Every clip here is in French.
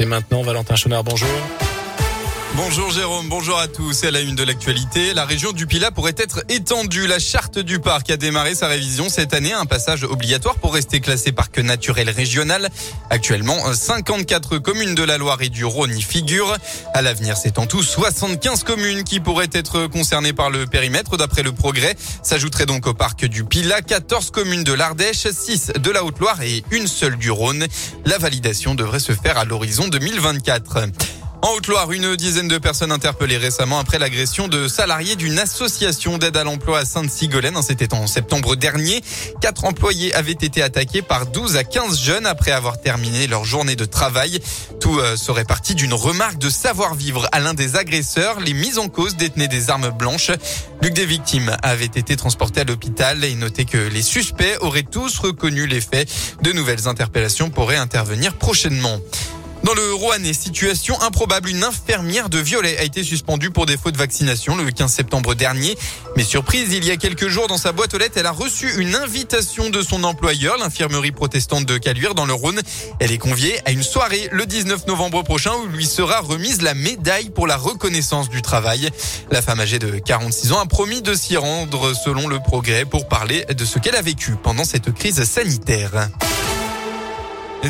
Et maintenant, Valentin Chenard, bonjour. Bonjour Jérôme, bonjour à tous. C'est la une de l'actualité. La région du Pilat pourrait être étendue. La charte du parc a démarré sa révision cette année. Un passage obligatoire pour rester classé parc naturel régional. Actuellement, 54 communes de la Loire et du Rhône y figurent. À l'avenir, c'est en tout 75 communes qui pourraient être concernées par le périmètre. D'après le progrès, s'ajouterait donc au parc du Pilat 14 communes de l'Ardèche, 6 de la Haute-Loire et une seule du Rhône. La validation devrait se faire à l'horizon 2024. En Haute-Loire, une dizaine de personnes interpellées récemment après l'agression de salariés d'une association d'aide à l'emploi à Sainte-Sigolène. C'était en septembre dernier. Quatre employés avaient été attaqués par 12 à 15 jeunes après avoir terminé leur journée de travail. Tout euh, serait parti d'une remarque de savoir-vivre à l'un des agresseurs. Les mises en cause détenaient des armes blanches. Luc des victimes avait été transporté à l'hôpital et noté que les suspects auraient tous reconnu les faits. De nouvelles interpellations pourraient intervenir prochainement. Dans le Rouennais, situation improbable, une infirmière de Violet a été suspendue pour défaut de vaccination le 15 septembre dernier. Mais surprise, il y a quelques jours dans sa boîte aux lettres, elle a reçu une invitation de son employeur, l'infirmerie protestante de Caluire dans le Rhône. Elle est conviée à une soirée le 19 novembre prochain où lui sera remise la médaille pour la reconnaissance du travail. La femme âgée de 46 ans a promis de s'y rendre selon le progrès pour parler de ce qu'elle a vécu pendant cette crise sanitaire.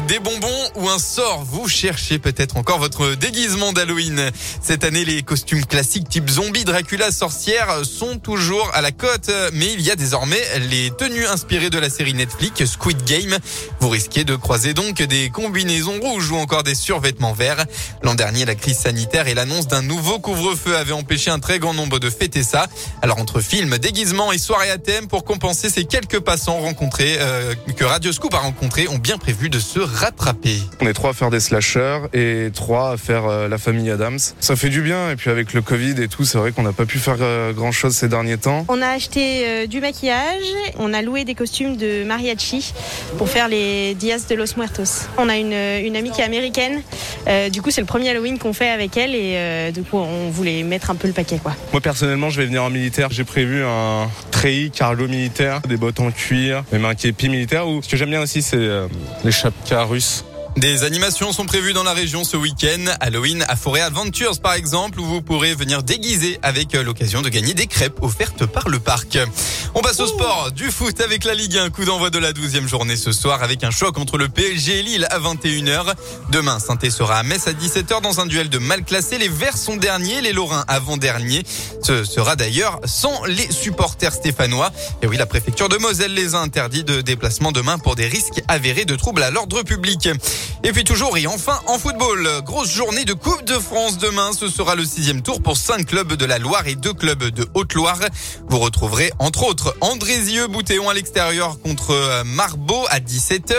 Des bonbons ou un sort Vous cherchez peut-être encore votre déguisement d'Halloween. Cette année, les costumes classiques type zombie, Dracula, sorcière sont toujours à la cote, mais il y a désormais les tenues inspirées de la série Netflix Squid Game. Vous risquez de croiser donc des combinaisons rouges ou encore des survêtements verts. L'an dernier, la crise sanitaire et l'annonce d'un nouveau couvre-feu avaient empêché un très grand nombre de fêter ça. Alors entre films, déguisements et soirées à thème, pour compenser ces quelques passants rencontrés euh, que Radio Scoop a rencontrés, ont bien prévu de se rattraper. On est trois à faire des slashers et trois à faire euh, la famille Adams. Ça fait du bien et puis avec le Covid et tout, c'est vrai qu'on n'a pas pu faire euh, grand chose ces derniers temps. On a acheté euh, du maquillage, on a loué des costumes de mariachi pour faire les Dias de los Muertos. On a une, une amie qui est américaine, du coup c'est le premier Halloween qu'on fait avec elle et du coup on voulait mettre un peu le paquet quoi. Moi personnellement je vais venir en militaire, j'ai prévu un treillis carlo militaire, des bottes en cuir, même un képi militaire. Ou ce que j'aime bien aussi c'est les chapeaux russe. Des animations sont prévues dans la région ce week-end. Halloween à Forêt Adventures, par exemple, où vous pourrez venir déguiser avec euh, l'occasion de gagner des crêpes offertes par le parc. On passe au sport, du foot avec la Ligue 1. Coup d'envoi de la 12e journée ce soir avec un choc entre le PSG et Lille à 21h. Demain, saint sera à Metz à 17h dans un duel de mal classés. Les Verts sont derniers, les Lorrains avant-derniers. Ce sera d'ailleurs sans les supporters stéphanois. Et oui, la préfecture de Moselle les a interdits de déplacement demain pour des risques avérés de troubles à l'ordre public. Et puis toujours et enfin en football, grosse journée de Coupe de France demain. Ce sera le sixième tour pour cinq clubs de la Loire et deux clubs de Haute-Loire. Vous retrouverez entre autres Andrézieux Boutéon à l'extérieur contre euh, Marbeau à 17h.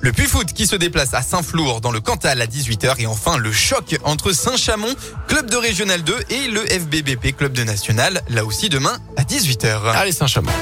Le Puy Foot qui se déplace à Saint-Flour dans le Cantal à 18h. Et enfin le choc entre Saint-Chamond, club de Régional 2 et le FBBP, club de National, là aussi demain à 18h. Allez Saint-Chamond.